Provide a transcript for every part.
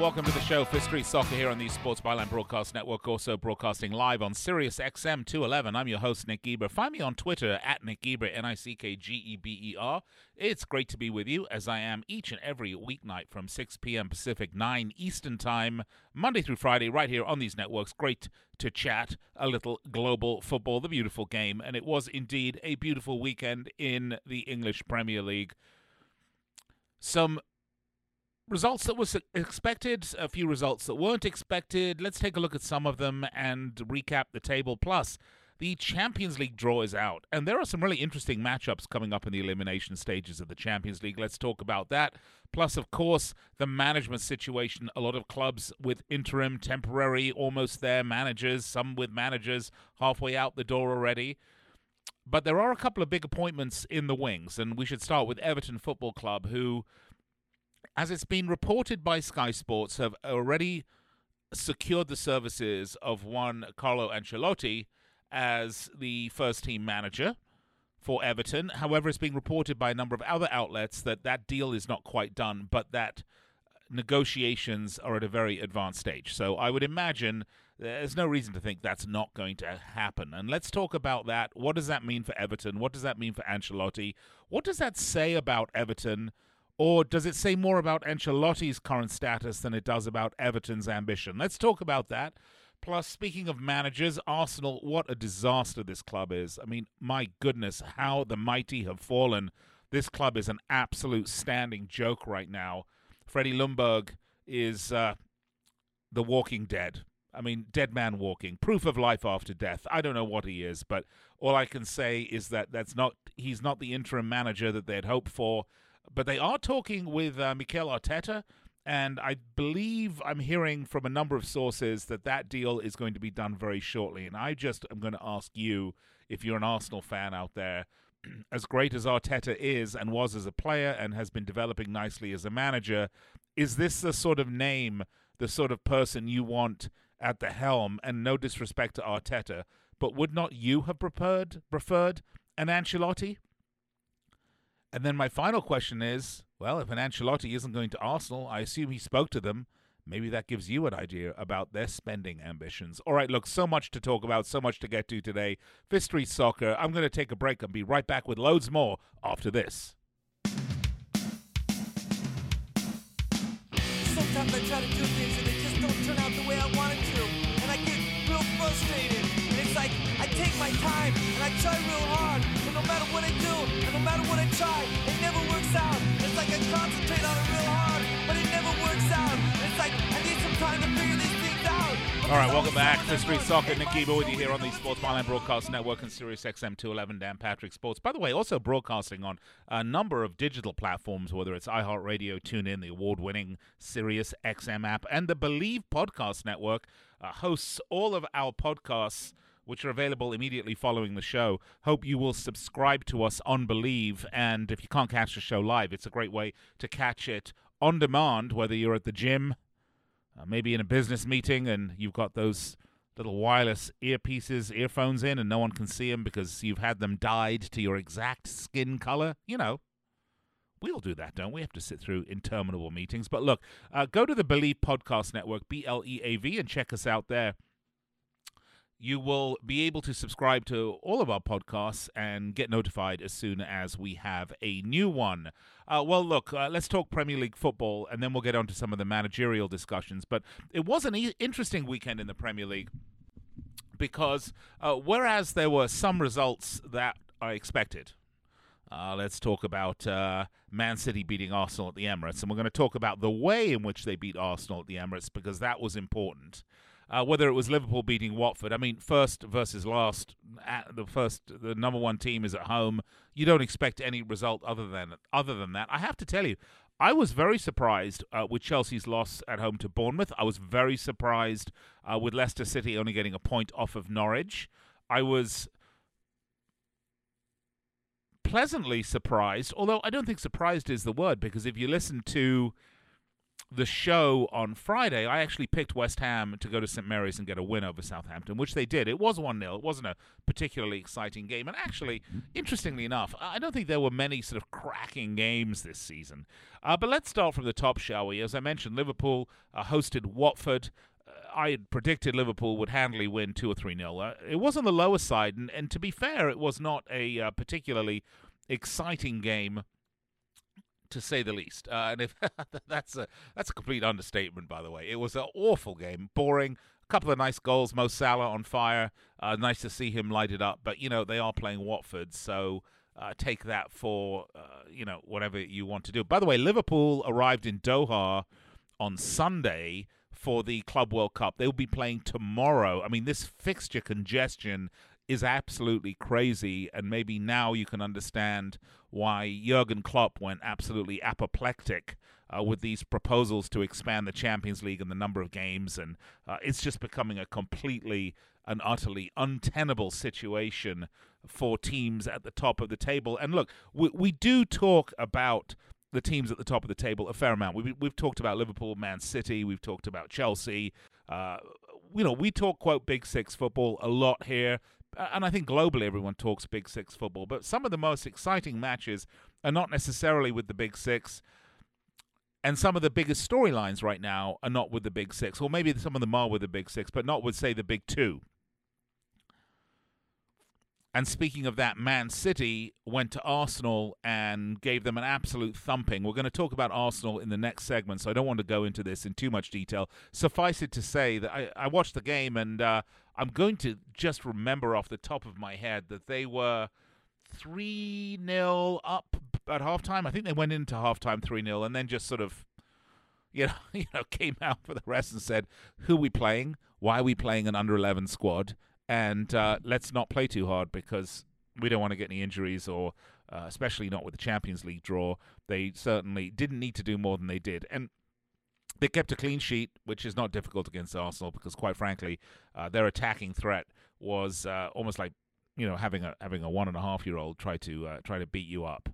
Welcome to the show, Fifth Street Soccer here on the Sports Byline Broadcast Network, also broadcasting live on Sirius XM 211. I'm your host, Nick Geber. Find me on Twitter at Nick Geber, N I C K G E B E R. It's great to be with you, as I am each and every weeknight from 6 p.m. Pacific, 9 Eastern Time, Monday through Friday, right here on these networks. Great to chat a little global football, the beautiful game. And it was indeed a beautiful weekend in the English Premier League. Some results that was expected, a few results that weren't expected. Let's take a look at some of them and recap the table. Plus, the Champions League draw is out, and there are some really interesting matchups coming up in the elimination stages of the Champions League. Let's talk about that. Plus, of course, the management situation. A lot of clubs with interim, temporary, almost there managers, some with managers halfway out the door already. But there are a couple of big appointments in the wings, and we should start with Everton Football Club, who as it's been reported by Sky Sports, have already secured the services of one Carlo Ancelotti as the first team manager for Everton. However, it's being reported by a number of other outlets that that deal is not quite done, but that negotiations are at a very advanced stage. So I would imagine there's no reason to think that's not going to happen. And let's talk about that. What does that mean for Everton? What does that mean for Ancelotti? What does that say about Everton? Or does it say more about Ancelotti's current status than it does about Everton's ambition? Let's talk about that. Plus, speaking of managers, Arsenal, what a disaster this club is. I mean, my goodness, how the mighty have fallen. This club is an absolute standing joke right now. Freddie Ljungberg is uh, the walking dead. I mean, dead man walking, proof of life after death. I don't know what he is, but all I can say is that that's not he's not the interim manager that they'd hoped for. But they are talking with uh, Mikel Arteta, and I believe I'm hearing from a number of sources that that deal is going to be done very shortly. And I just am going to ask you, if you're an Arsenal fan out there, as great as Arteta is and was as a player and has been developing nicely as a manager, is this the sort of name, the sort of person you want at the helm? And no disrespect to Arteta, but would not you have preferred preferred an Ancelotti? And then my final question is well, if an Ancelotti isn't going to Arsenal, I assume he spoke to them. Maybe that gives you an idea about their spending ambitions. All right, look, so much to talk about, so much to get to today. Fifth Soccer. I'm going to take a break and be right back with loads more after this. Sometimes I try to do things and they just don't turn out the way I to. And I get real frustrated. And it's like I take my time and I try real hard. No matter what I do and no matter what I try, it never works out. It's like I concentrate on it real hard, but it never works out. It's like I need some time to figure these things out. All right, welcome back to Street Soccer. Nick Geber with you here on the Sports Byline Broadcast Network and Sirius XM 211 Dan Patrick Sports. By the way, also broadcasting on a number of digital platforms, whether it's iHeartRadio, TuneIn, the award-winning Sirius XM app, and the Bleav Podcast Network uh, hosts all of our podcasts which are available immediately following the show. Hope you will subscribe to us on Bleav. And if you can't catch the show live, it's a great way to catch it on demand, whether you're at the gym, uh, maybe in a business meeting, and you've got those little wireless earpieces, earphones in, and no one can see them because you've had them dyed to your exact skin color. You know, we all do that, don't we? Have to sit through interminable meetings. But look, uh, go to the Bleav Podcast Network, B L E A V, and check us out there you will be able to subscribe to all of our podcasts and get notified as soon as we have a new one. Uh, well, look, uh, let's talk Premier League football and then we'll get on to some of the managerial discussions. But it was an e- interesting weekend in the Premier League because uh, whereas there were some results that I expected, uh, let's talk about uh, Man City beating Arsenal at the Emirates. And we're going to talk about the way in which they beat Arsenal at the Emirates because that was important uh, whether it was Liverpool beating Watford. I mean, first versus last, the first, the number one team is at home. You don't expect any result other than other than that. I have to tell you, I was very surprised uh, with Chelsea's loss at home to Bournemouth. I was very surprised uh, with Leicester City only getting a point off of Norwich. I was pleasantly surprised, although I don't think surprised is the word because if you listen to the show on Friday, I actually picked West Ham to go to St Mary's and get a win over Southampton, which they did. It was 1 0. It wasn't a particularly exciting game. And actually, interestingly enough, I don't think there were many sort of cracking games this season. Uh, but let's start from the top, shall we? As I mentioned, Liverpool uh, hosted Watford. Uh, I had predicted Liverpool would handily win 2 or 3 0. Uh, it was on the lower side, and, and to be fair, it was not a uh, particularly exciting game to say the least. Uh, and if that's a that's a complete understatement, by the way. It was an awful game, boring. A couple of nice goals. Mo Salah on fire. Uh, nice to see him light it up. But you know they are playing Watford, so uh, take that for uh, you know whatever you want to do. By the way, Liverpool arrived in Doha on Sunday for the Club World Cup. They will be playing tomorrow. I mean, this fixture congestion is absolutely crazy, and maybe now you can understand why Jurgen Klopp went absolutely apoplectic uh, with these proposals to expand the Champions League and the number of games, and uh, it's just becoming a completely and utterly untenable situation for teams at the top of the table. And look, we, we do talk about the teams at the top of the table a fair amount. We've, we've talked about Liverpool, Man City, we've talked about Chelsea. Uh, you know, we talk quote Big Six football a lot here and I think globally everyone talks Big Six football, but some of the most exciting matches are not necessarily with the Big Six. And some of the biggest storylines right now are not with the Big Six, or maybe some of them are with the Big Six, but not with, say, the Big Two. And speaking of that, Man City went to Arsenal and gave them an absolute thumping. We're going to talk about Arsenal in the next segment, so I don't want to go into this in too much detail. Suffice it to say that I, I watched the game and uh, I'm going to just remember off the top of my head that they were 3 0 up at halftime. I think they went into halftime 3 0 and then just sort of. You know, you know, came out for the rest and said, "Who are we playing? Why are we playing an under eleven squad? And uh, let's not play too hard because we don't want to get any injuries or uh, especially not with the Champions League draw. They certainly didn't need to do more than they did. And they kept a clean sheet, which is not difficult against Arsenal because, quite frankly, uh, their attacking threat was uh, almost like you know having a having a one and a half year old try to uh, try to beat you up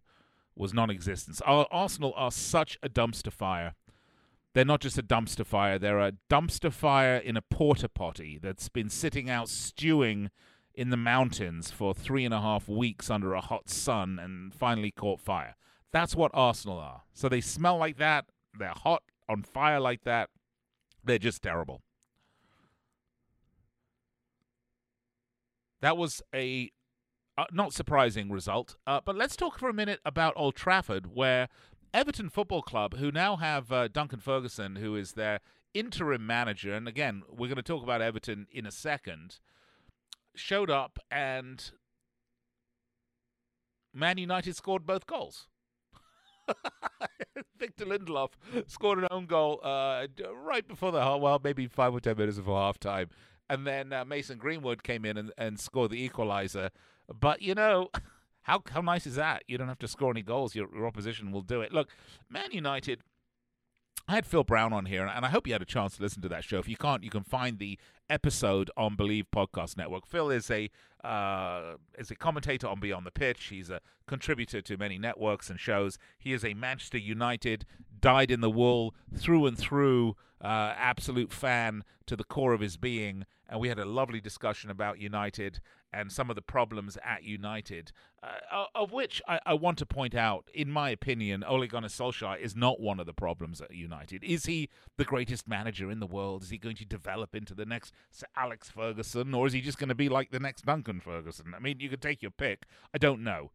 was non-existent. Arsenal are such a dumpster fire they're not just a dumpster fire, they're a dumpster fire in a porta potty that's been sitting out stewing in the mountains for three and a half weeks under a hot sun and finally caught fire. That's what Arsenal are. So they smell like that, they're hot, on fire like that. They're just terrible. That was a uh, not surprising result. Uh, but let's talk for a minute about Old Trafford, where Everton Football Club, who now have uh, Duncan Ferguson, who is their interim manager, and again, we're going to talk about Everton in a second, showed up and Man United scored both goals. Victor Lindelof scored an own goal uh, right before the well, maybe five or ten minutes before half time. And then uh, Mason Greenwood came in and, and scored the equalizer. But, you know, how how nice is that? You don't have to score any goals. Your, your opposition will do it. Look, Man United. I had Phil Brown on here, and I hope you had a chance to listen to that show. If you can't, you can find the episode on Bleav Podcast Network. Phil is a uh, is a commentator on Beyond the Pitch. He's a contributor to many networks and shows. He is a Manchester United, dyed in the wool through and through, uh, absolute fan to the core of his being. And we had a lovely discussion about United and some of the problems at United, uh, of which I, I, want to point out, in my opinion, Ole Gunnar Solskjaer is not one of the problems at United. Is he the greatest manager in the world? Is he going to develop into the next Alex Ferguson, or is he just going to be like the next Duncan Ferguson? I mean, you could take your pick. I don't know.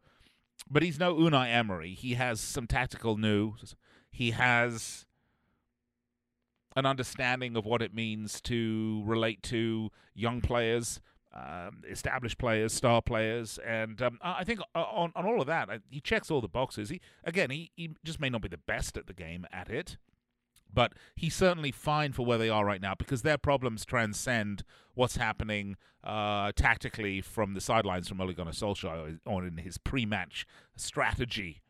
But he's no Unai Emery. He has some tactical news. He has an understanding of what it means to relate to young players um, established players, star players, and um, I think on, on all of that, he checks all the boxes. He again, he, he just may not be the best at the game at it, but he's certainly fine for where they are right now because their problems transcend what's happening uh, tactically from the sidelines from Ole Gunnar Solskjaer on in his pre-match strategy.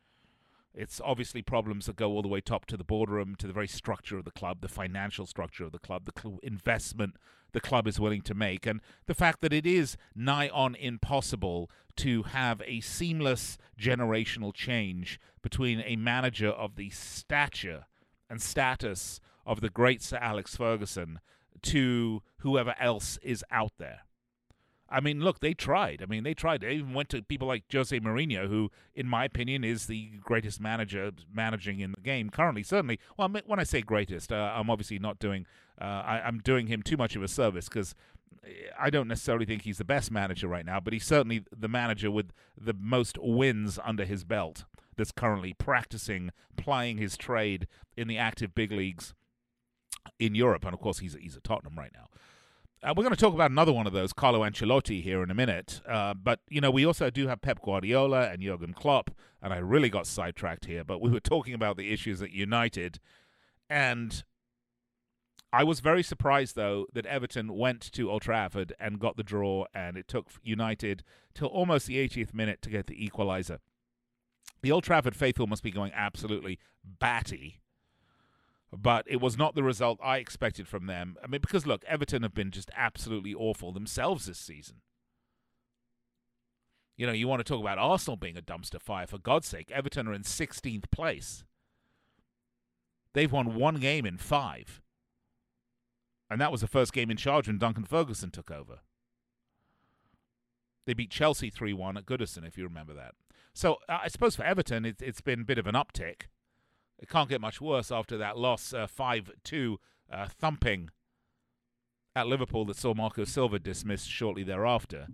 It's obviously problems that go all the way top to the boardroom, to the very structure of the club, the financial structure of the club, the cl- investment the club is willing to make, and the fact that it is nigh on impossible to have a seamless generational change between a manager of the stature and status of the great Sir Alex Ferguson to whoever else is out there. I mean, look, they tried. I mean, they tried. They even went to people like Jose Mourinho, who, in my opinion, is the greatest manager managing in the game currently. Certainly, well, when I say greatest, uh, I'm obviously not doing. Uh, I, I'm doing him too much of a service because I don't necessarily think he's the best manager right now, but he's certainly the manager with the most wins under his belt that's currently practicing, plying his trade in the active big leagues in Europe. And of course, he's, he's at Tottenham right now. Uh, we're going to talk about another one of those, Carlo Ancelotti, here in a minute. Uh, but, you know, we also do have Pep Guardiola and Jurgen Klopp, and I really got sidetracked here, but we were talking about the issues at United. And I was very surprised, though, that Everton went to Old Trafford and got the draw, and it took United till almost the 80th minute to get the equaliser. The Old Trafford faithful must be going absolutely batty, but it was not the result I expected from them. I mean, because look, Everton have been just absolutely awful themselves this season. You know, you want to talk about Arsenal being a dumpster fire, for God's sake. Everton are in 16th place. They've won one game in five. And that was the first game in charge when Duncan Ferguson took over. They beat Chelsea 3 1 at Goodison, if you remember that. So I suppose for Everton, it, has been a bit of an uptick. It can't get much worse after that loss uh, 5 uh, 2 uh, thumping at Liverpool that saw Marco Silva dismissed shortly thereafter.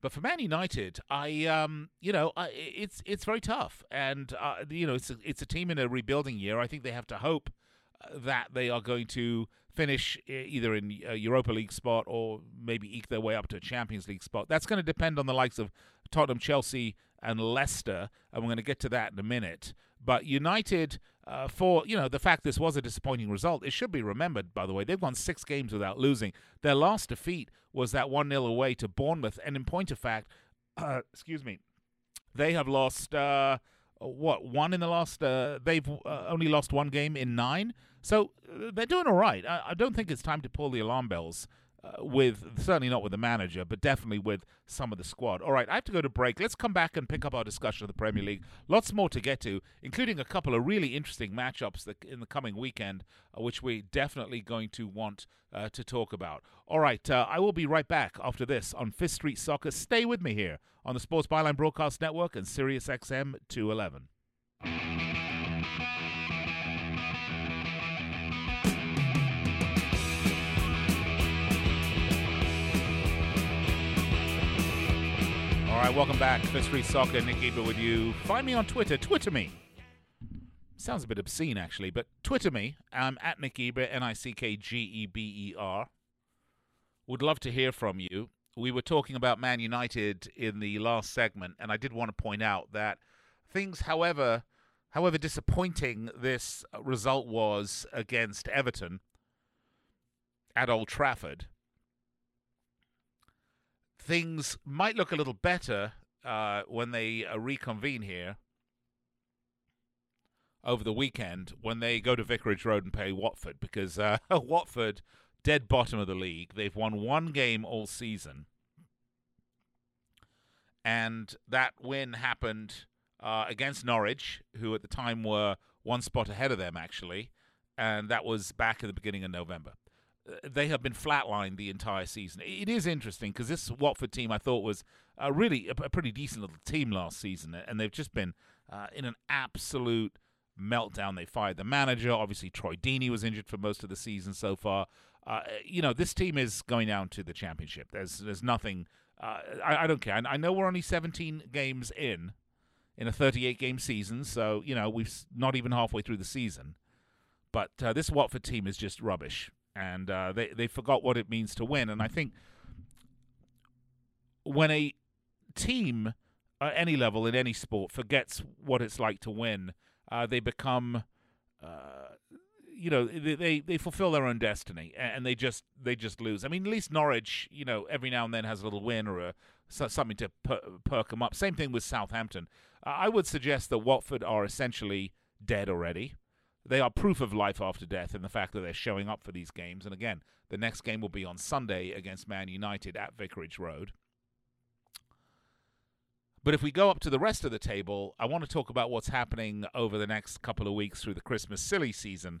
But for Man United, I um, you know, I, it's it's very tough, and uh, you know, it's a, it's a team in a rebuilding year. I think they have to hope that they are going to finish either in a Europa League spot or maybe eke their way up to a Champions League spot. That's going to depend on the likes of Tottenham, Chelsea, and Leicester, and we're going to get to that in a minute. But United, uh, for you know the fact this was a disappointing result, it should be remembered. By the way, they've gone six games without losing. Their last defeat was that one 0 away to Bournemouth, and in point of fact, uh, excuse me, they have lost. Uh, what one in the last? Uh, they've uh, only lost one game in nine, so uh, they're doing all right. I, I, don't think it's time to pull the alarm bells. Uh, with certainly not with the manager, but definitely with some of the squad. All right, I have to go to break. Let's come back and pick up our discussion of the Premier League. Lots more to get to, including a couple of really interesting matchups that, in the coming weekend, uh, which we're definitely going to want uh, to talk about. All right, uh, I will be right back after this on Fifth Street Soccer. Stay with me here on the Sports Byline Broadcast Network and Sirius XM 211. Right, welcome back. Fifth Street Soccer, Nick Geber with you. Find me on Twitter. Twitter me. Sounds a bit obscene, actually, but Twitter me. I'm at Nick Geber, N I C K G E B E R. Would love to hear from you. We were talking about Man United in the last segment, and I did want to point out that things, however, however disappointing this result was against Everton at Old Trafford, things might look a little better uh, when they uh, reconvene here over the weekend when they go to Vicarage Road and play Watford because uh, Watford, dead bottom of the league, they've won one game all season. And that win happened uh, against Norwich, who at the time were one spot ahead of them, actually. And that was back at the beginning of November they have been flatlined the entire season. It is interesting because this Watford team I thought was uh, really a, a, pretty decent little team last season, and they've just been uh, in an absolute meltdown. They fired the manager. Obviously, Troy Deeney was injured for most of the season so far. Uh, you know, this team is going down to the championship. There's there's nothing. Uh, I, I, don't care. I know we're only 17 games in in a 38 game season, so you know we've not even halfway through the season. But uh, this Watford team is just rubbish and uh, they they forgot what it means to win. And I think when a team at any level in any sport forgets what it's like to win, uh, they become. Uh, you know they they fulfill their own destiny and they just they just lose. I mean, at least Norwich, you know, every now and then has a little win or a something to per, perk them up. Same thing with Southampton. I would suggest that Watford are essentially dead already they are proof of life after death in the fact that they're showing up for these games. And again, the next game will be on Sunday against Man United at Vicarage Road. But if we go up to the rest of the table, I want to talk about what's happening over the next couple of weeks through the Christmas silly season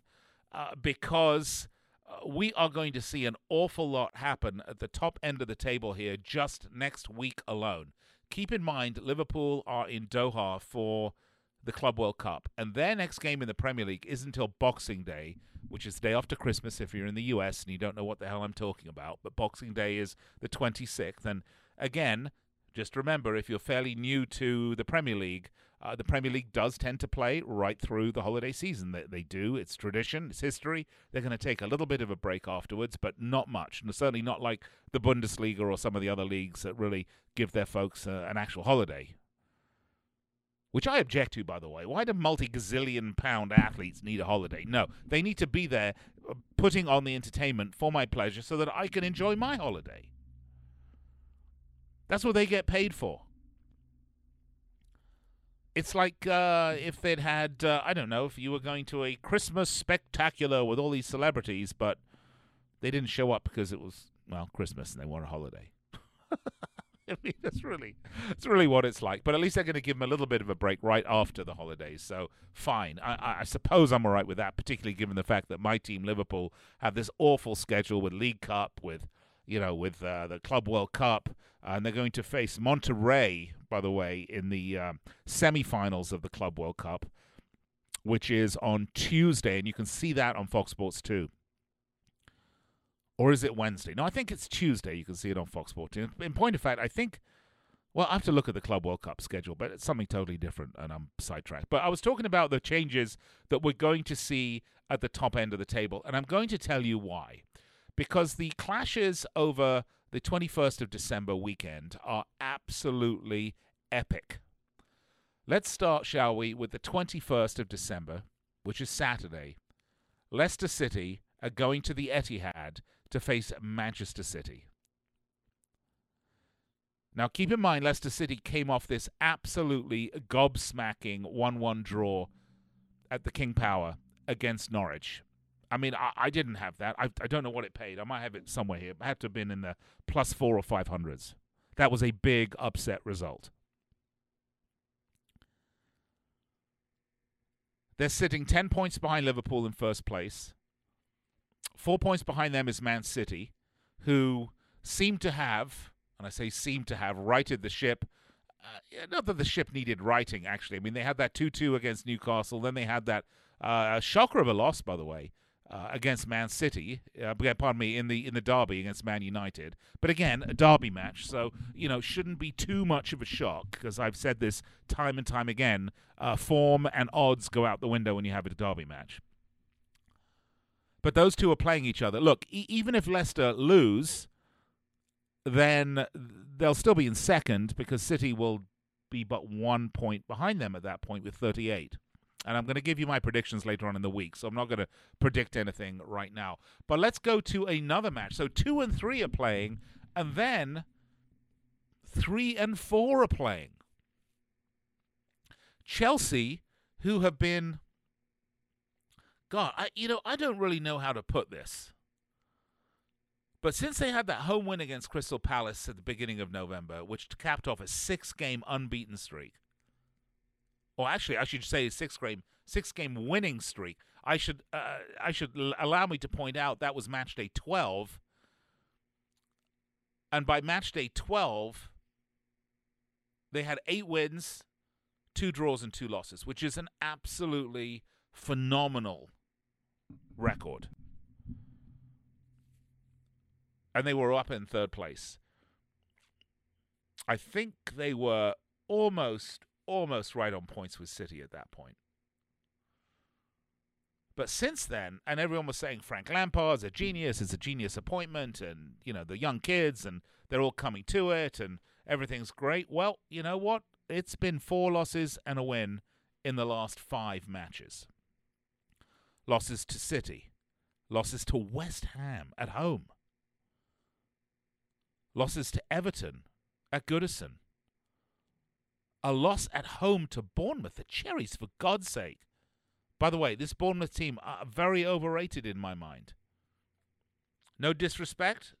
uh, because uh, we are going to see an awful lot happen at the top end of the table here just next week alone. Keep in mind, Liverpool are in Doha for the Club World Cup, and their next game in the Premier League isn't until Boxing Day, which is the day after Christmas if you're in the US and you don't know what the hell I'm talking about. But Boxing Day is the 26th, and again, just remember if you're fairly new to the Premier League, uh, the Premier League does tend to play right through the holiday season. They, they do. It's tradition. It's history. They're going to take a little bit of a break afterwards, but not much. And certainly not like the Bundesliga or some of the other leagues that really give their folks uh, an actual holiday. Which I object to, by the way. Why do multi gazillion pound athletes need a holiday? No, they need to be there uh, putting on the entertainment for my pleasure so that I can enjoy my holiday. That's what they get paid for. It's like uh, if they'd had, uh, I don't know, if you were going to a Christmas spectacular with all these celebrities, but they didn't show up because it was, well, Christmas and they want a holiday. I mean, that's really, that's really what it's like. But at least they're going to give them a little bit of a break right after the holidays. So fine. I, I suppose I'm all right with that, particularly given the fact that my team, Liverpool, have this awful schedule with League Cup, with you know, with uh, the Club World Cup, and they're going to face Monterrey, by the way, in the um, semi-finals of the Club World Cup, which is on Tuesday, and you can see that on Fox Sports 2. Or is it Wednesday? No, I think it's Tuesday. You can see it on Fox Sports 2. In point of fact, I think, well, I have to look at the Club World Cup schedule, but it's something totally different, and I'm sidetracked. But I was talking about the changes that we're going to see at the top end of the table, and I'm going to tell you why because the clashes over the 21st of December weekend are absolutely epic. Let's start, shall we, with the 21st of December, which is Saturday. Leicester City are going to the Etihad to face Manchester City. Now, keep in mind, Leicester City came off this absolutely gobsmacking 1 1 draw at the King Power against Norwich. I mean, I, I didn't have that. I, I don't know what it paid. I might have it somewhere here. It had to have been in the plus four or five hundreds. That was a big upset result. They're sitting 10 points behind Liverpool in first place. Four points behind them is Man City, who seem to have, and I say seem to have, righted the ship. Uh, not that the ship needed righting, actually. I mean, they had that 2 2 against Newcastle. Then they had that uh, shocker of a loss, by the way, uh, against Man City. Uh, pardon me, in the in the derby against Man United. But again, a derby match, so you know shouldn't be too much of a shock because I've said this time and time again. Uh, form and odds go out the window when you have a derby match. But those two are playing each other. Look, e- even if Leicester lose, then they'll still be in second because City will be but one point behind them at that point with 38 and I'm going to give you my predictions later on in the week, so I'm not going to predict anything right now. But let's go to another match. So two and three are playing, and then three and four are playing. Chelsea, who have been, God, I you know I don't really know how to put this. But since they had that home win against Crystal Palace at the beginning of November, which capped off a six game unbeaten streak, or actually, I should say a six game six game winning streak. I should uh, I should allow me to point out that was match day twelve, and by match day twelve, they had eight wins, two draws, and two losses, which is an absolutely phenomenal record. And they were up in third place. I think they were almost almost right on points with City at that point. But since then, and everyone was saying Frank Lampard's a genius, it's a genius appointment, and you know the young kids, and they're all coming to it, and everything's great. Well, you know what? It's been four losses and a win in the last five matches. Losses to City, losses to West Ham at home, losses to Everton at Goodison, a loss at home to Bournemouth. The Cherries, for God's sake. By the way, this Bournemouth team are very overrated in my mind. No disrespect,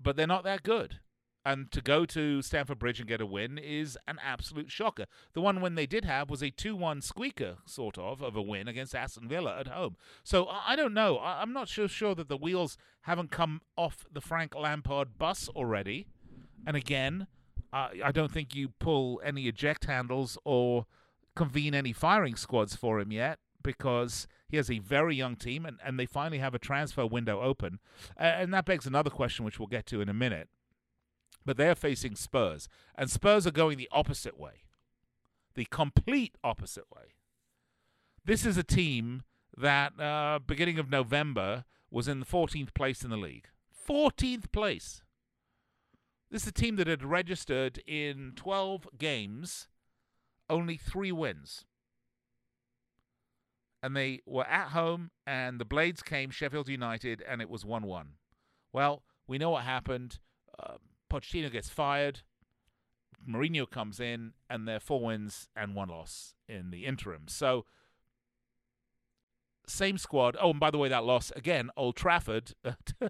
but they're not that good. And to go to Stamford Bridge and get a win is an absolute shocker. The one win they did have was a 2 1 squeaker, sort of, of a win against Aston Villa at home. So I don't know. I'm not so sure that the wheels haven't come off the Frank Lampard bus already. And again, I don't think you pull any eject handles or convene any firing squads for him yet because he has a very young team and, and they finally have a transfer window open. And that begs another question, which we'll get to in a minute. But they're facing Spurs, and Spurs are going the opposite way the complete opposite way. This is a team that, uh, beginning of November, was in the 14th place in the league. 14th place. This is a team that had registered in 12 games only three wins. And they were at home, and the Blades came, Sheffield United, and it was 1 1. Well, we know what happened. Uh, Pochettino gets fired. Mourinho comes in, and they're four wins and one loss in the interim. So same squad. Oh, and by the way, that loss again, Old Trafford.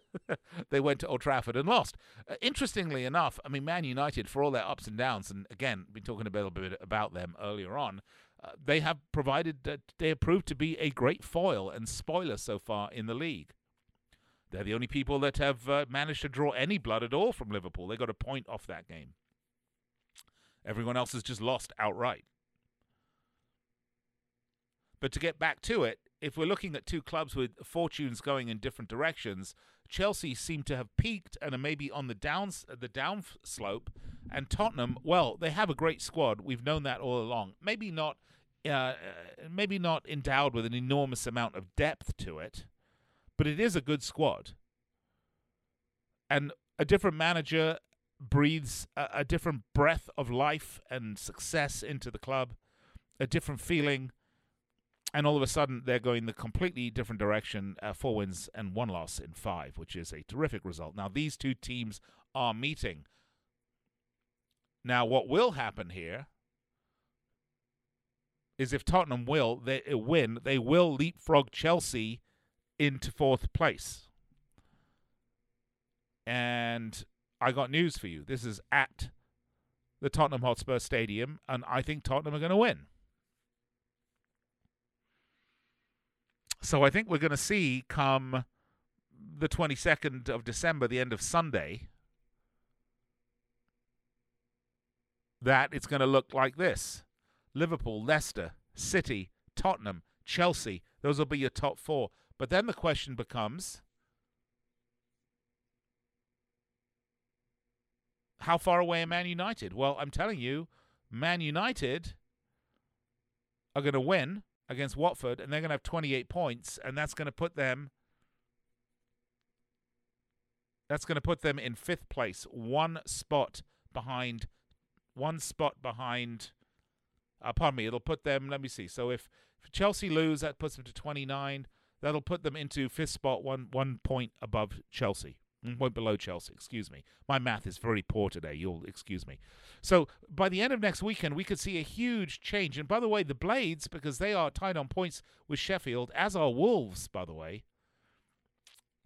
they went to Old Trafford and lost. Uh, interestingly enough, I mean, Man United, for all their ups and downs, and again, been talking a little bit about them earlier on. Uh, they have provided that they have proved to be a great foil and spoiler so far in the league. They're the only people that have uh, managed to draw any blood at all from Liverpool. They got a point off that game. Everyone else has just lost outright. But to get back to it, if we're looking at two clubs with fortunes going in different directions, Chelsea seem to have peaked and are maybe on the down the down slope, and Tottenham, well, they have a great squad. We've known that all along. Maybe not, uh, maybe not endowed with an enormous amount of depth to it, but it is a good squad. And a different manager breathes a, a different breath of life and success into the club, a different feeling and all of a sudden they're going the completely different direction. Uh, four wins and one loss in five, which is a terrific result. Now these two teams are meeting. Now what will happen here is if Tottenham will they uh, win, they will leapfrog Chelsea into fourth place. And I got news for you. This is at the Tottenham Hotspur Stadium, and I think Tottenham are going to win. So I think we're going to see come the 22nd of December, the end of Sunday, that it's going to look like this Liverpool, Leicester, City, Tottenham, Chelsea. Those will be your top four. But then the question becomes how far away are Man United? Well, I'm telling you, Man United are going to win against Watford, and they're going to have 28 points, and that's going to put them. That's going to put them in fifth place, one spot behind, one spot behind. Uh, pardon me. It'll put them. Let me see. So if, if Chelsea lose, that puts them to 29. That'll put them into fifth spot, one one point above Chelsea. Mm, point below Chelsea, excuse me. My math is very poor today. You'll excuse me. So by the end of next weekend, we could see a huge change. And by the way, the Blades, because they are tied on points with Sheffield, as are Wolves, by the way.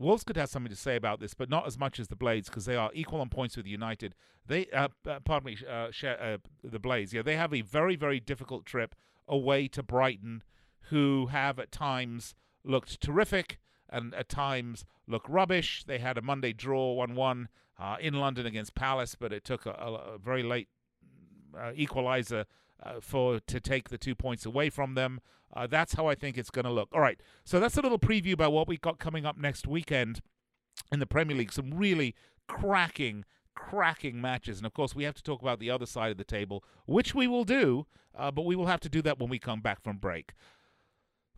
Wolves could have something to say about this, but not as much as the Blades because they are equal on points with United. They, uh, uh, pardon me, uh, uh, the Blades. Yeah, they have a very, very difficult trip away to Brighton, who have at times looked terrific and at times look rubbish. They had a Monday draw 1 1 uh, in London against Palace, but it took a, a, a very late uh, equalizer uh, for to take the two points away from them. Uh, that's how I think it's going to look. All right, so that's a little preview about what we got coming up next weekend in the Premier League. Some really cracking cracking matches. And of course, we have to talk about the other side of the table, which we will do, uh, but we will have to do that when we come back from break.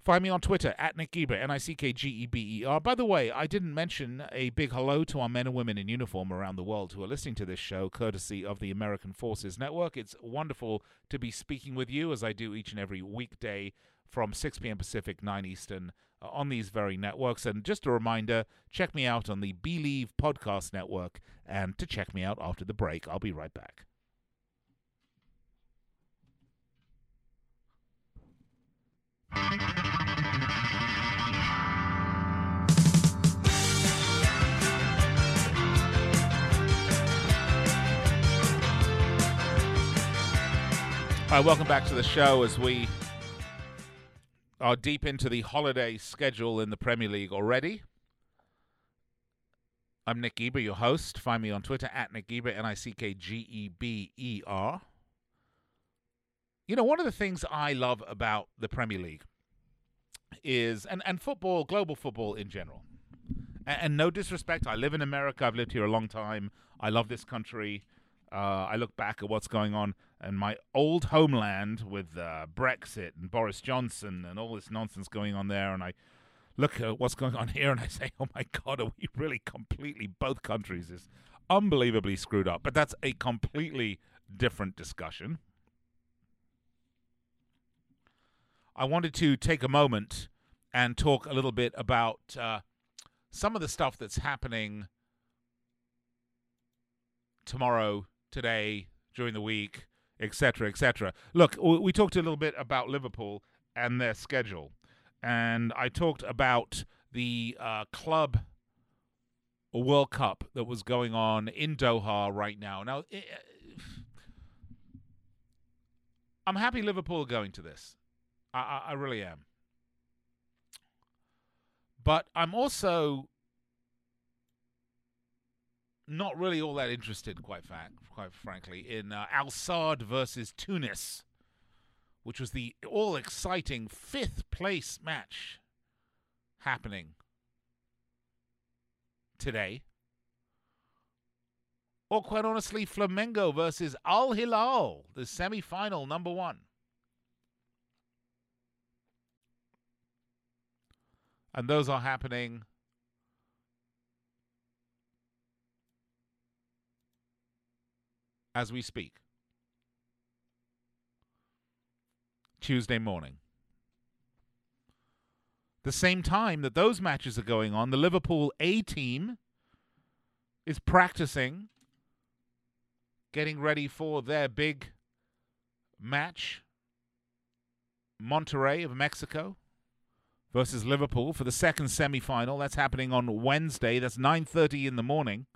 Find me on Twitter at Nick Geber, N I C K G E B E R. By the way, I didn't mention a big hello to our men and women in uniform around the world who are listening to this show, courtesy of the American Forces Network. It's wonderful to be speaking with you as I do each and every weekday from 6 p.m. Pacific, 9 Eastern uh, on these very networks. And just a reminder check me out on the Bleav Podcast Network and to check me out after the break. I'll be right back. All right, welcome back to the show as we are deep into the holiday schedule in the Premier League already. I'm Nick Geber, your host. Find me on Twitter at Nick Geber, N I C K G E B E R. You know, one of the things I love about the Premier League is, and, and football, global football in general, and, and no disrespect, I live in America, I've lived here a long time, I love this country. Uh, I look back at what's going on in my old homeland with uh, Brexit and Boris Johnson and all this nonsense going on there, and I look at what's going on here and I say, oh my God, are we really completely, both countries is unbelievably screwed up. But that's a completely different discussion. I wanted to take a moment and talk a little bit about uh, some of the stuff that's happening tomorrow, today, during the week, etc., etc. Look, we talked a little bit about Liverpool and their schedule, and I talked about the uh, club World Cup that was going on in Doha right now. Now, it, I'm happy Liverpool going to this. I, I really am. But I'm also not really all that interested, quite fact, quite frankly, in uh, Al Sadd versus Tunis, which was the all exciting fifth place match happening today. Or quite honestly, Flamengo versus Al Hilal, the semi final number one. And those are happening as we speak. Tuesday morning. The same time that those matches are going on, the Liverpool A team is practicing, getting ready for their big match. Monterrey of Mexico versus Liverpool for the second semi-final. That's happening on Wednesday. That's 9:30 in the morning.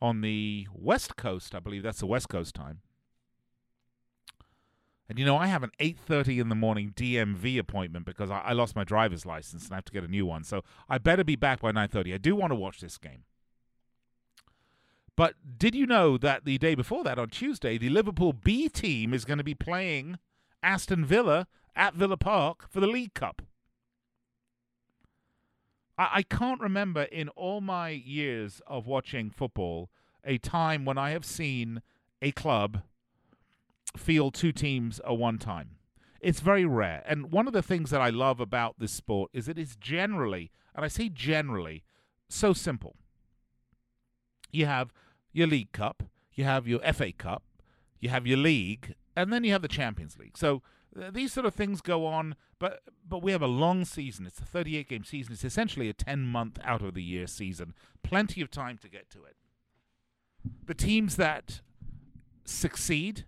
On the West Coast. I believe that's the West Coast time. And you know, I have an 8:30 in the morning DMV appointment because I, I, lost my driver's license and I have to get a new one. So I better be back by 9:30. I do want to watch this game. But did you know that the day before that, on Tuesday, the Liverpool B team is going to be playing Aston Villa at Villa Park for the League Cup? I, I can't remember in all my years of watching football a time when I have seen a club field two teams at one time. It's very rare. And one of the things that I love about this sport is it is generally, and I say generally, so simple. You have your League Cup, you have your FA Cup, you have your league, and then you have the Champions League. So these sort of things go on, but but we have a long season. It's a 38 game season. It's essentially a 10 month out of the year season. Plenty of time to get to it. The teams that succeed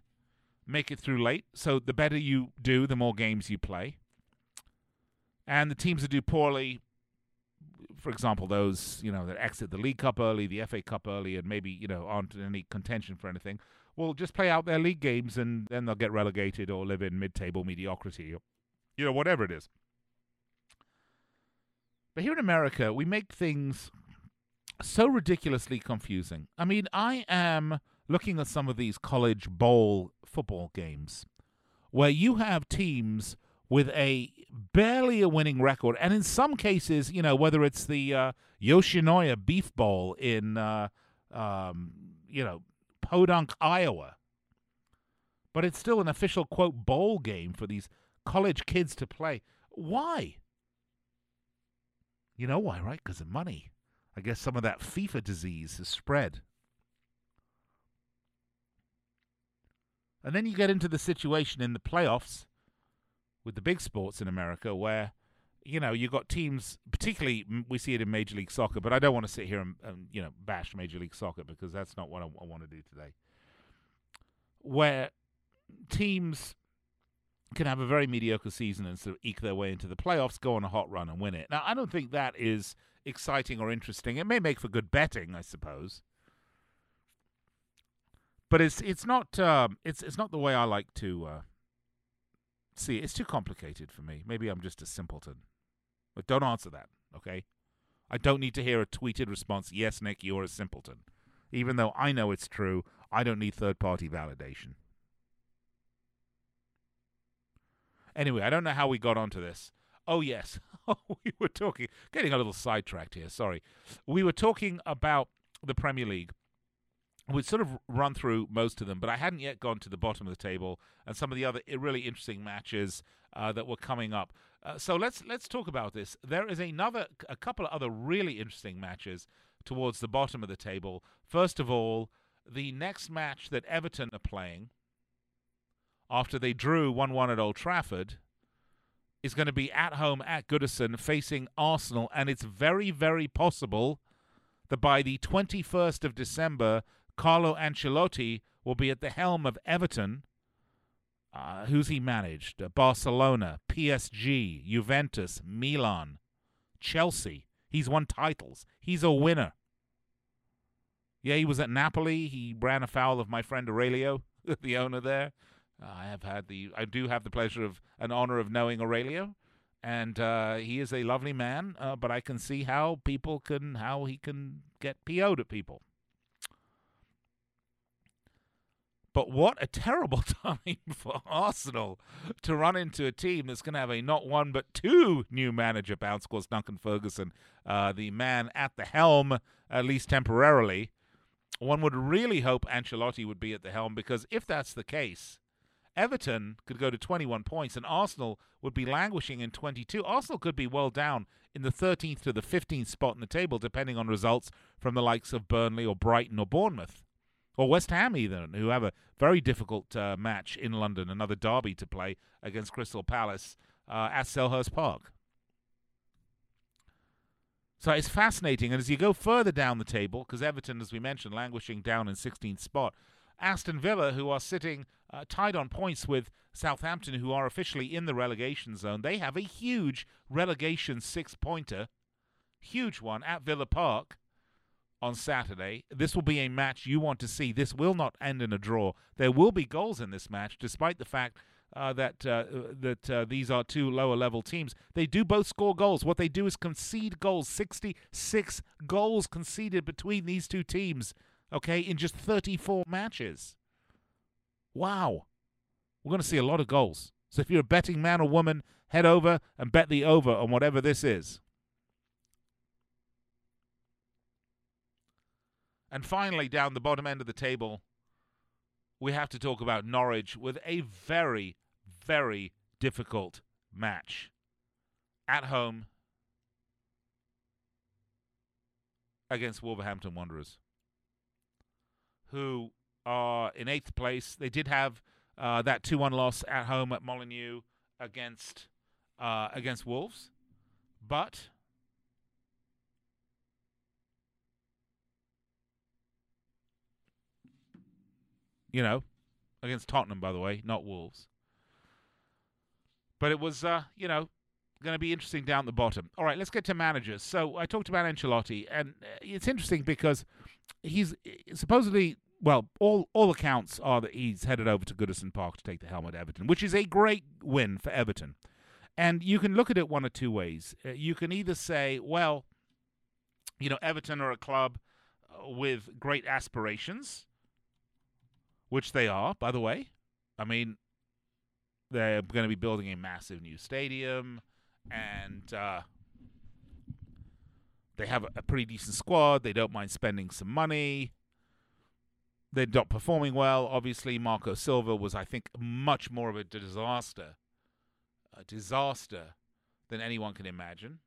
make it through late. So the better you do, the more games you play. And the teams that do poorly, for example, those you know that exit the League Cup early, the FA Cup early, and maybe you know aren't in any contention for anything, will just play out their league games and then they'll get relegated or live in mid-table mediocrity, or, you know, whatever it is. But here in America, we make things so ridiculously confusing. I mean, I am looking at some of these college bowl football games where you have teams with a barely a winning record, and in some cases, you know, whether it's the uh, Yoshinoya Beef Bowl in, uh, um, you know, Podunk, Iowa. But it's still an official, quote, bowl game for these college kids to play. Why? You know why, right? Because of money. I guess some of that FIFA disease has spread. And then you get into the situation in the playoffs with the big sports in America where you know, you've got teams, particularly we see it in Major League Soccer, but I don't want to sit here and, and you know bash Major League Soccer because that's not what I, I want to do today. Where teams can have a very mediocre season and sort of eke their way into the playoffs, go on a hot run and win it. Now, I don't think that is exciting or interesting. It may make for good betting, I suppose. but it's it's not um, it's it's not the way I like to uh, see. it. It's too complicated for me. Maybe I'm just a simpleton. But don't answer that, okay? I don't need to hear a tweeted response. Yes, Nick, you're a simpleton. Even though I know it's true, I don't need third party validation. Anyway, I don't know how we got onto this. Oh, yes. we were talking, getting a little sidetracked here, sorry. We were talking about the Premier League. We'd sort of run through most of them, but I hadn't yet gone to the bottom of the table and some of the other really interesting matches uh, that were coming up. Uh, so let's let's talk about this. There is another, a couple of other really interesting matches towards the bottom of the table. First of all, the next match that Everton are playing after they drew 1 1 at Old Trafford is going to be at home at Goodison facing Arsenal. And it's very, very possible that by the 21st of December, Carlo Ancelotti will be at the helm of Everton. Uh, who's he managed? Uh, Barcelona, PSG, Juventus, Milan, Chelsea. He's won titles. He's a winner. Yeah, he was at Napoli. He ran afoul of my friend Aurelio, the owner there. I have had the, I do have the pleasure of an honor of knowing Aurelio, and uh, he is a lovely man. Uh, but I can see how people can, how he can get PO'd at people. But what a terrible time for Arsenal to run into a team that's going to have a not one but two new manager bounce. Of course, Duncan Ferguson, uh, the man at the helm, at least temporarily. One would really hope Ancelotti would be at the helm because if that's the case, Everton could go to 21 points and Arsenal would be languishing in 22. Arsenal could be well down in the 13th to the 15th spot in the table, depending on results from the likes of Burnley or Brighton or Bournemouth. Or West Ham, even, who have a very difficult uh, match in London, another derby to play against Crystal Palace uh, at Selhurst Park. So it's fascinating. And as you go further down the table, because Everton, as we mentioned, languishing down in 16th spot, Aston Villa, who are sitting uh, tied on points with Southampton, who are officially in the relegation zone. They have a huge relegation six pointer, huge one at Villa Park on Saturday. This will be a match you want to see. This will not end in a draw. There will be goals in this match, despite the fact. Uh, that uh, that uh, these are two lower level teams. They do both score goals. What they do is concede goals. Sixty six goals conceded between these two teams. Okay, in just thirty four matches. Wow. We're going to see a lot of goals. So if you're a betting man or woman, head over and bet the over on whatever this is. And finally, down the bottom end of the table, we have to talk about Norwich with a very, very difficult match at home against Wolverhampton Wanderers, who are in eighth place. They did have uh, that two-one loss at home at Molineux against uh, against Wolves, but you know, against Tottenham, by the way, not Wolves. But it was, uh, you know, going to be interesting down the bottom. All right, let's get to managers. So I talked about Ancelotti, and uh, it's interesting because he's supposedly well, all all accounts are that he's headed over to Goodison Park to take the helm at Everton, which is a great win for Everton. And you can look at it one of two ways. Uh, you can either say, well, you know, Everton are a club uh, with great aspirations, which they are, by the way. I mean, they're going to be building a massive new stadium, and uh, they have a pretty decent squad. They don't mind spending some money they're not performing well. Obviously, Marco Silva was, I think, much more of a disaster, a disaster than anyone can imagine.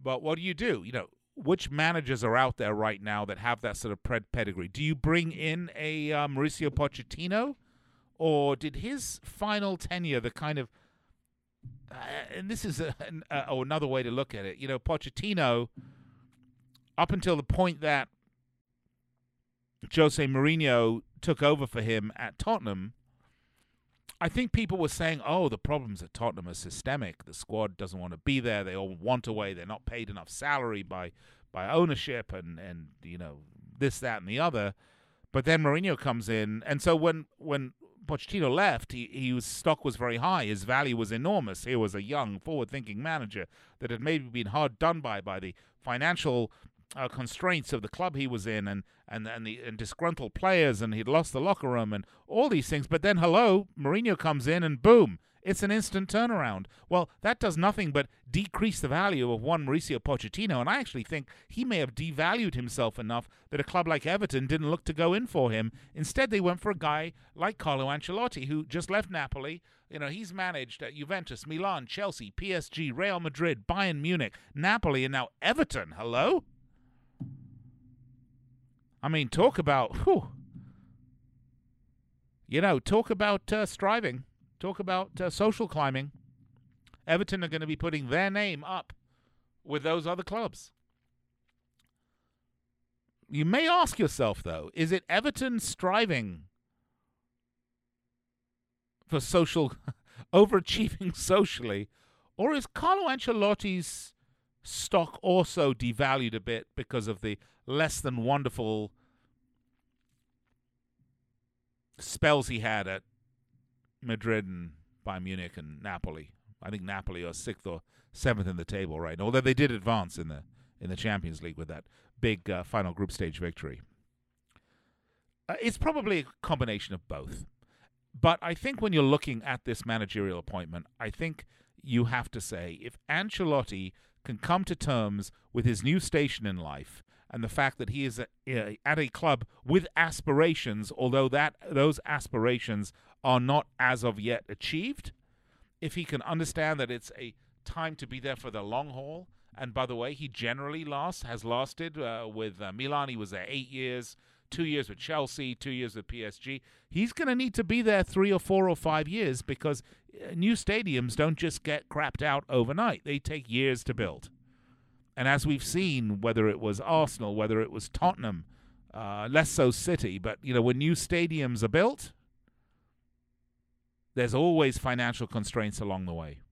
But what do you do? You know, which managers are out there right now that have that sort of pred- pedigree? Do you bring in a uh, Mauricio Pochettino, or did his final tenure the kind of uh, and this is a, a, oh, another way to look at it. You know, Pochettino, up until the point that Jose Mourinho took over for him at Tottenham, I think people were saying, "Oh, the problems at Tottenham are systemic. The squad doesn't want to be there. They all want away. They're not paid enough salary by by ownership, and and you know this, that, and the other." But then Mourinho comes in, and so when when Pochettino left, he, was, stock was very high. His value was enormous. He was a young, forward-thinking manager that had maybe been hard done by by the financial uh, constraints of the club he was in, and and and the and disgruntled players, and he'd lost the locker room, and all these things. But then, hello, Mourinho comes in, and boom, it's an instant turnaround. Well, that does nothing but decrease the value of one Mauricio Pochettino, and I actually think he may have devalued himself enough that a club like Everton didn't look to go in for him. Instead, they went for a guy like Carlo Ancelotti, who just left Napoli. You know, he's managed at Juventus, Milan, Chelsea, PSG, Real Madrid, Bayern Munich, Napoli, and now Everton. Hello? I mean, talk about, whew, you know, talk about uh, striving. Talk about uh, social climbing. Everton are going to be putting their name up with those other clubs. You may ask yourself, though, is it Everton striving for social, overachieving socially, or is Carlo Ancelotti's stock also devalued a bit because of the less than wonderful spells he had at Madrid and Bayern Munich and Napoli. I think Napoli are sixth or seventh in the table right now, although they did advance in the in the Champions League with that big uh, final group stage victory. Uh, it's probably a combination of both. But I think when you're looking at this managerial appointment, I think you have to say if Ancelotti can come to terms with his new station in life and the fact that he is a, at a club with aspirations, although that those aspirations are not as of yet achieved, if he can understand that it's a time to be there for the long haul. And by the way, he generally lasts has lasted uh, with uh, Milan. He was there eight years, two years with Chelsea, two years with PSG. He's going to need to be there three or four or five years because uh, new stadiums don't just get crapped out overnight. They take years to build. And as we've seen, whether it was Arsenal, whether it was Tottenham, uh, less so City, but you know when new stadiums are built, there's always financial constraints along the way.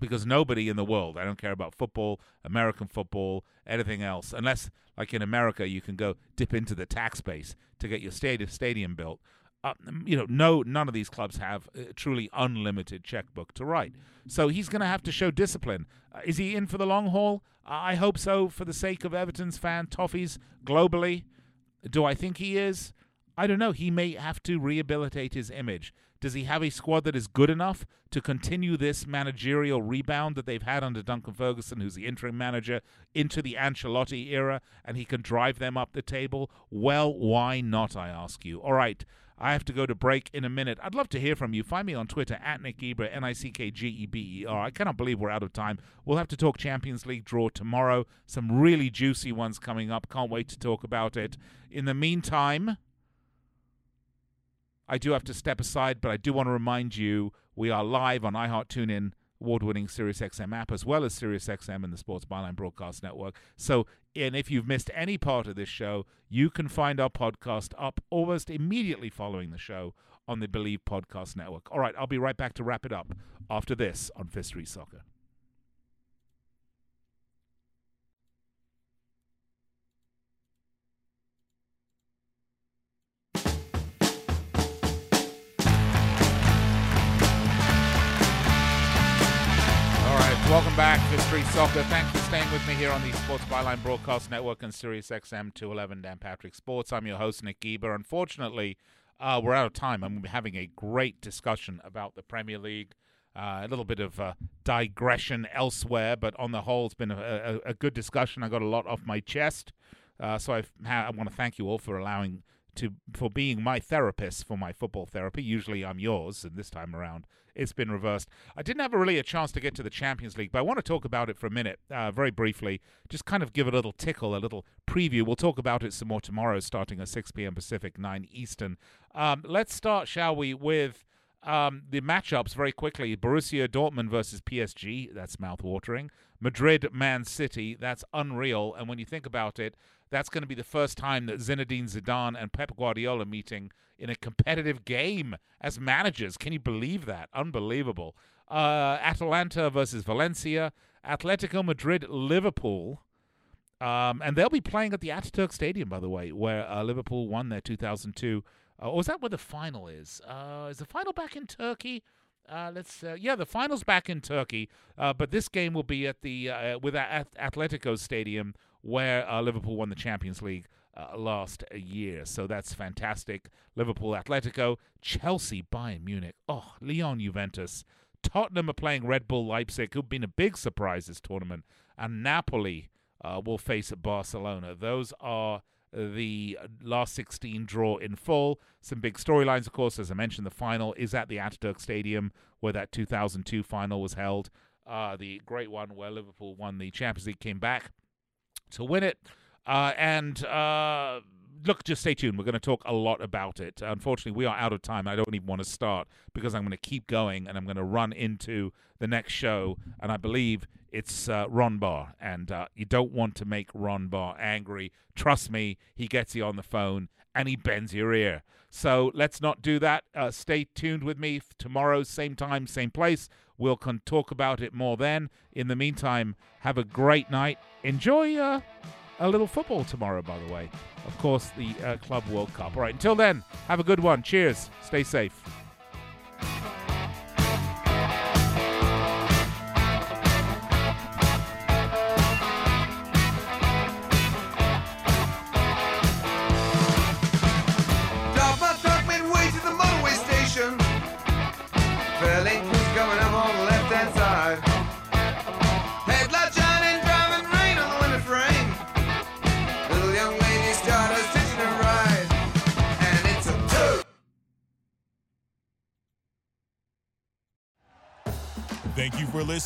Because nobody in the world, I don't care about football, American football, anything else, unless, like in America, you can go dip into the tax base to get your stadium built. Uh, you know, no, none of these clubs have truly unlimited checkbook to write. So he's going to have to show discipline. Uh, is he in for the long haul? I hope so, for the sake of Everton's fan Toffees globally. Do I think he is? I don't know. He may have to rehabilitate his image. Does he have a squad that is good enough to continue this managerial rebound that they've had under Duncan Ferguson, who's the interim manager, into the Ancelotti era, and he can drive them up the table? Well, why not, I ask you? All right. I have to go to break in a minute. I'd love to hear from you. Find me on Twitter at Nick Geber, N I C K G E B E R. I cannot believe we're out of time. We'll have to talk Champions League draw tomorrow. Some really juicy ones coming up. Can't wait to talk about it. In the meantime, I do have to step aside, but I do want to remind you we are live on iHeart TuneIn, award-winning SiriusXM app, as well as SiriusXM and the Sports Byline Broadcast Network. So, and if you've missed any part of this show, you can find our podcast up almost immediately following the show on the Bleav Podcast Network. All right, I'll be right back to wrap it up after this on Fifth Soccer. Back to Street Soccer. Thanks for staying with me here on the Sports Byline Broadcast Network and Sirius XM 211 Dan Patrick Sports. I'm your host, Nick Geber. Unfortunately, uh, we're out of time. I'm having a great discussion about the Premier League. Uh, a little bit of uh, digression elsewhere, but on the whole, it's been a, a, a, good discussion. I got a lot off my chest, uh, so I've, I want to thank you all for allowing to for being my therapist for my football therapy. Usually I'm yours, and this time around it's been reversed. I didn't have a really a chance to get to the Champions League, but I want to talk about it for a minute, uh, very briefly. Just kind of give a little tickle, a little preview. We'll talk about it some more tomorrow, starting at 6 p.m. Pacific, 9 Eastern. Um, let's start, shall we, with um, the matchups very quickly. Borussia Dortmund versus PSG. That's mouthwatering. Madrid, Man City. That's unreal. And when you think about it, that's going to be the first time that Zinedine Zidane and Pep Guardiola meeting in a competitive game as managers. Can you believe that? Unbelievable. Uh, Atalanta versus Valencia. Atletico Madrid, Liverpool. Um, and they'll be playing at the Ataturk Stadium, by the way, where uh, Liverpool won their 2002. Uh, or is that where the final is? Uh, is the final back in Turkey? Uh, let's uh, yeah, the finals back in Turkey, uh, but this game will be at the uh, with at Atletico Stadium where uh, Liverpool won the Champions League uh, last year. So that's fantastic. Liverpool, Atletico, Chelsea, Bayern Munich, oh, Lyon, Juventus, Tottenham are playing Red Bull Leipzig, who've been a big surprise this tournament, and Napoli will face Barcelona. Those are the last 16 draw in full. Some big storylines, of course, as I mentioned, the final is at the Ataturk Stadium where that 2002 final was held. Uh, the great one where Liverpool won the Champions League, came back to win it. Uh, and uh, look, just stay tuned. We're going to talk a lot about it. Unfortunately, we are out of time. I don't even want to start because I'm going to keep going and I'm going to run into the next show. And I believe it's uh, Ron Barr. And uh, you don't want to make Ron Barr angry. Trust me, he gets you on the phone and he bends your ear. So let's not do that. Uh, stay tuned with me tomorrow, same time, same place. We'll con- talk about it more then. In the meantime, have a great night. Enjoy uh, a little football tomorrow, by the way. Of course, the uh, Club World Cup. All right, until then, have a good one. Cheers. Stay safe.